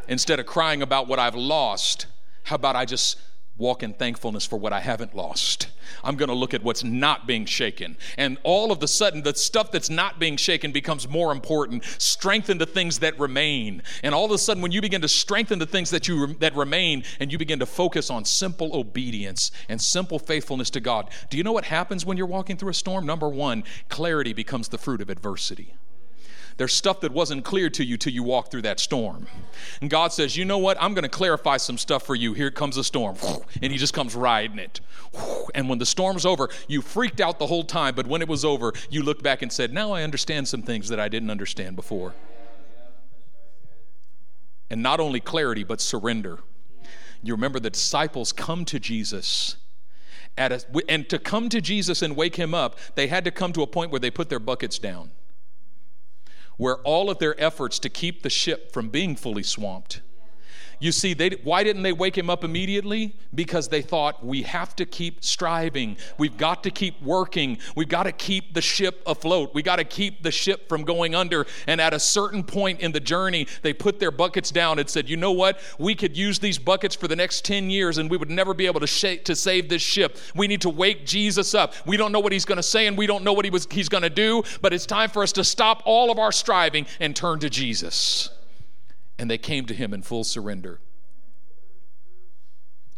Instead of crying about what I've lost, how about I just walk in thankfulness for what I haven't lost. I'm going to look at what's not being shaken. And all of a sudden, the stuff that's not being shaken becomes more important. Strengthen the things that remain. And all of a sudden, when you begin to strengthen the things that, you, that remain and you begin to focus on simple obedience and simple faithfulness to God, do you know what happens when you're walking through a storm? Number one, clarity becomes the fruit of adversity. There's stuff that wasn't clear to you till you walk through that storm. And God says, You know what? I'm going to clarify some stuff for you. Here comes a storm. And He just comes riding it. And when the storm's over, you freaked out the whole time. But when it was over, you looked back and said, Now I understand some things that I didn't understand before. And not only clarity, but surrender. You remember the disciples come to Jesus. A, and to come to Jesus and wake him up, they had to come to a point where they put their buckets down where all of their efforts to keep the ship from being fully swamped you see, they, why didn't they wake him up immediately? Because they thought, we have to keep striving. We've got to keep working. We've got to keep the ship afloat. We got to keep the ship from going under. And at a certain point in the journey, they put their buckets down and said, you know what? We could use these buckets for the next 10 years and we would never be able to, sh- to save this ship. We need to wake Jesus up. We don't know what he's going to say and we don't know what he was, he's going to do, but it's time for us to stop all of our striving and turn to Jesus and they came to him in full surrender.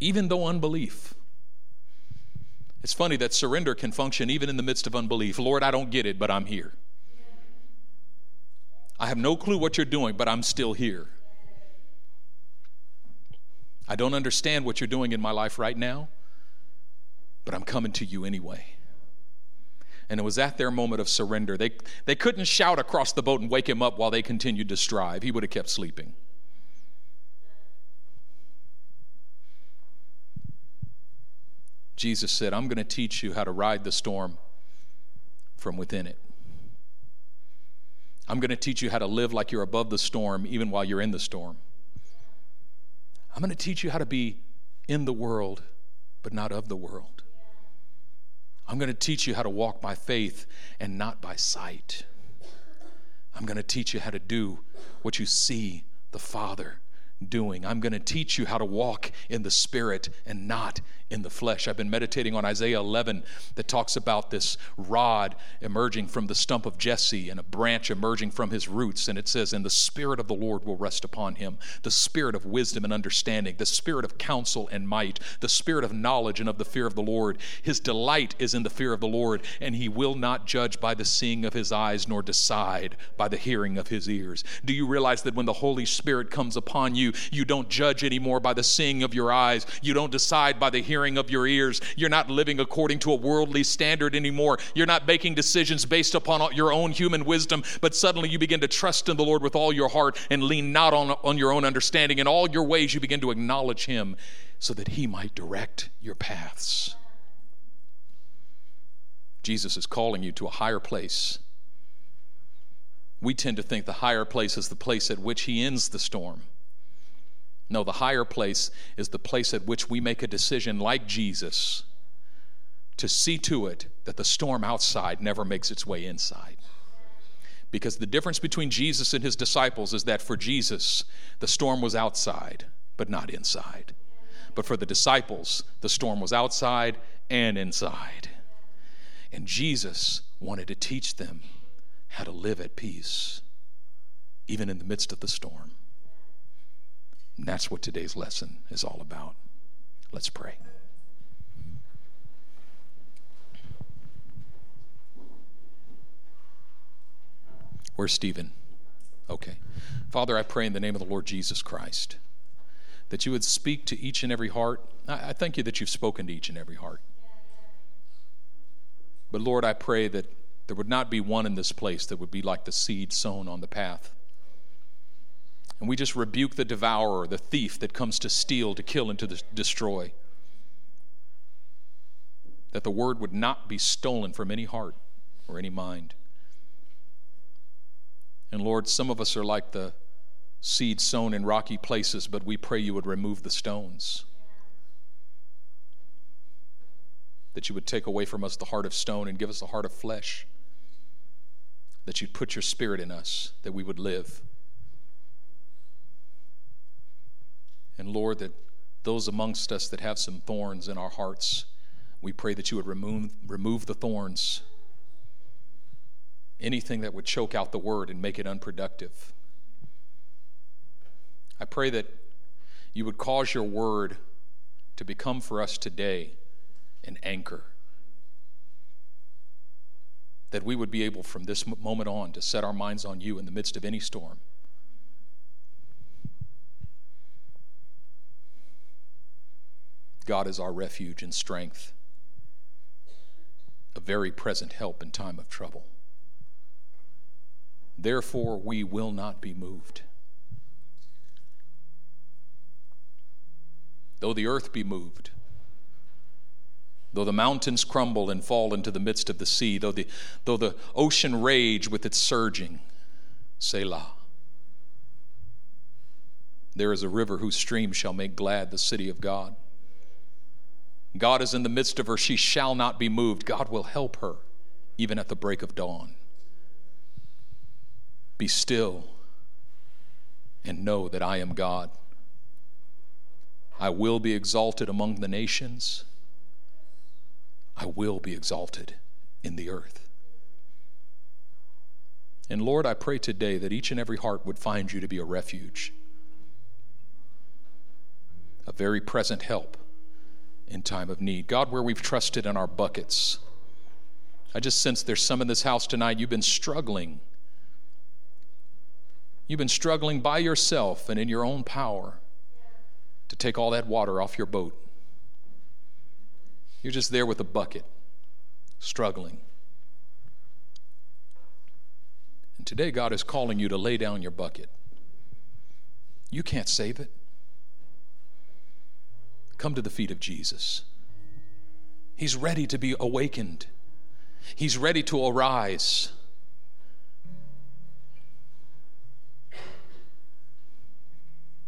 Even though unbelief. It's funny that surrender can function even in the midst of unbelief. Lord, I don't get it, but I'm here. I have no clue what you're doing, but I'm still here. I don't understand what you're doing in my life right now, but I'm coming to you anyway. And it was at their moment of surrender. They, they couldn't shout across the boat and wake him up while they continued to strive. He would have kept sleeping. Jesus said, I'm going to teach you how to ride the storm from within it. I'm going to teach you how to live like you're above the storm even while you're in the storm. I'm going to teach you how to be in the world, but not of the world. I'm going to teach you how to walk by faith and not by sight. I'm going to teach you how to do what you see the Father doing. I'm going to teach you how to walk in the Spirit and not in the flesh. I've been meditating on Isaiah 11 that talks about this rod emerging from the stump of Jesse and a branch emerging from his roots. And it says, And the Spirit of the Lord will rest upon him the Spirit of wisdom and understanding, the Spirit of counsel and might, the Spirit of knowledge and of the fear of the Lord. His delight is in the fear of the Lord, and he will not judge by the seeing of his eyes, nor decide by the hearing of his ears. Do you realize that when the Holy Spirit comes upon you, you don't judge anymore by the seeing of your eyes, you don't decide by the hearing hearing of your ears. You're not living according to a worldly standard anymore. You're not making decisions based upon your own human wisdom, but suddenly you begin to trust in the Lord with all your heart and lean not on, on your own understanding. In all your ways, you begin to acknowledge Him so that He might direct your paths. Jesus is calling you to a higher place. We tend to think the higher place is the place at which He ends the storm. No, the higher place is the place at which we make a decision like Jesus to see to it that the storm outside never makes its way inside. Because the difference between Jesus and his disciples is that for Jesus, the storm was outside, but not inside. But for the disciples, the storm was outside and inside. And Jesus wanted to teach them how to live at peace, even in the midst of the storm. And that's what today's lesson is all about. Let's pray. Where's Stephen? Okay. Father, I pray in the name of the Lord Jesus Christ that you would speak to each and every heart. I thank you that you've spoken to each and every heart. But Lord, I pray that there would not be one in this place that would be like the seed sown on the path and we just rebuke the devourer, the thief that comes to steal, to kill, and to destroy. That the word would not be stolen from any heart or any mind. And Lord, some of us are like the seed sown in rocky places, but we pray you would remove the stones. That you would take away from us the heart of stone and give us the heart of flesh. That you'd put your spirit in us, that we would live. And Lord, that those amongst us that have some thorns in our hearts, we pray that you would remove, remove the thorns. Anything that would choke out the word and make it unproductive. I pray that you would cause your word to become for us today an anchor. That we would be able from this moment on to set our minds on you in the midst of any storm. God is our refuge and strength, a very present help in time of trouble. Therefore, we will not be moved. Though the earth be moved, though the mountains crumble and fall into the midst of the sea, though the, though the ocean rage with its surging, Selah. There is a river whose stream shall make glad the city of God. God is in the midst of her. She shall not be moved. God will help her even at the break of dawn. Be still and know that I am God. I will be exalted among the nations. I will be exalted in the earth. And Lord, I pray today that each and every heart would find you to be a refuge, a very present help in time of need. God, where we've trusted in our buckets, I just sense there's some in this house tonight, you've been struggling. You've been struggling by yourself and in your own power to take all that water off your boat. You're just there with a bucket, struggling. And today, God is calling you to lay down your bucket. You can't save it. Come to the feet of Jesus. He's ready to be awakened, He's ready to arise.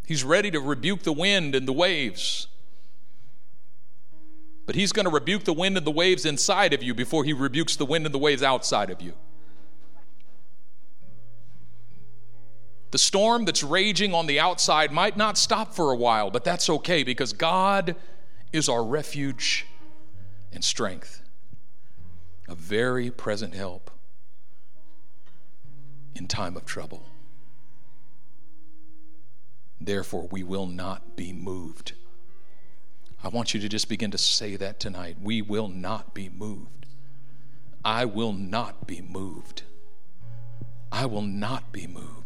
He's ready to rebuke the wind and the waves. But he's going to rebuke the wind and the waves inside of you before he rebukes the wind and the waves outside of you. The storm that's raging on the outside might not stop for a while, but that's okay because God is our refuge and strength, a very present help in time of trouble. Therefore, we will not be moved. I want you to just begin to say that tonight. We will not be moved. I will not be moved. I will not be moved.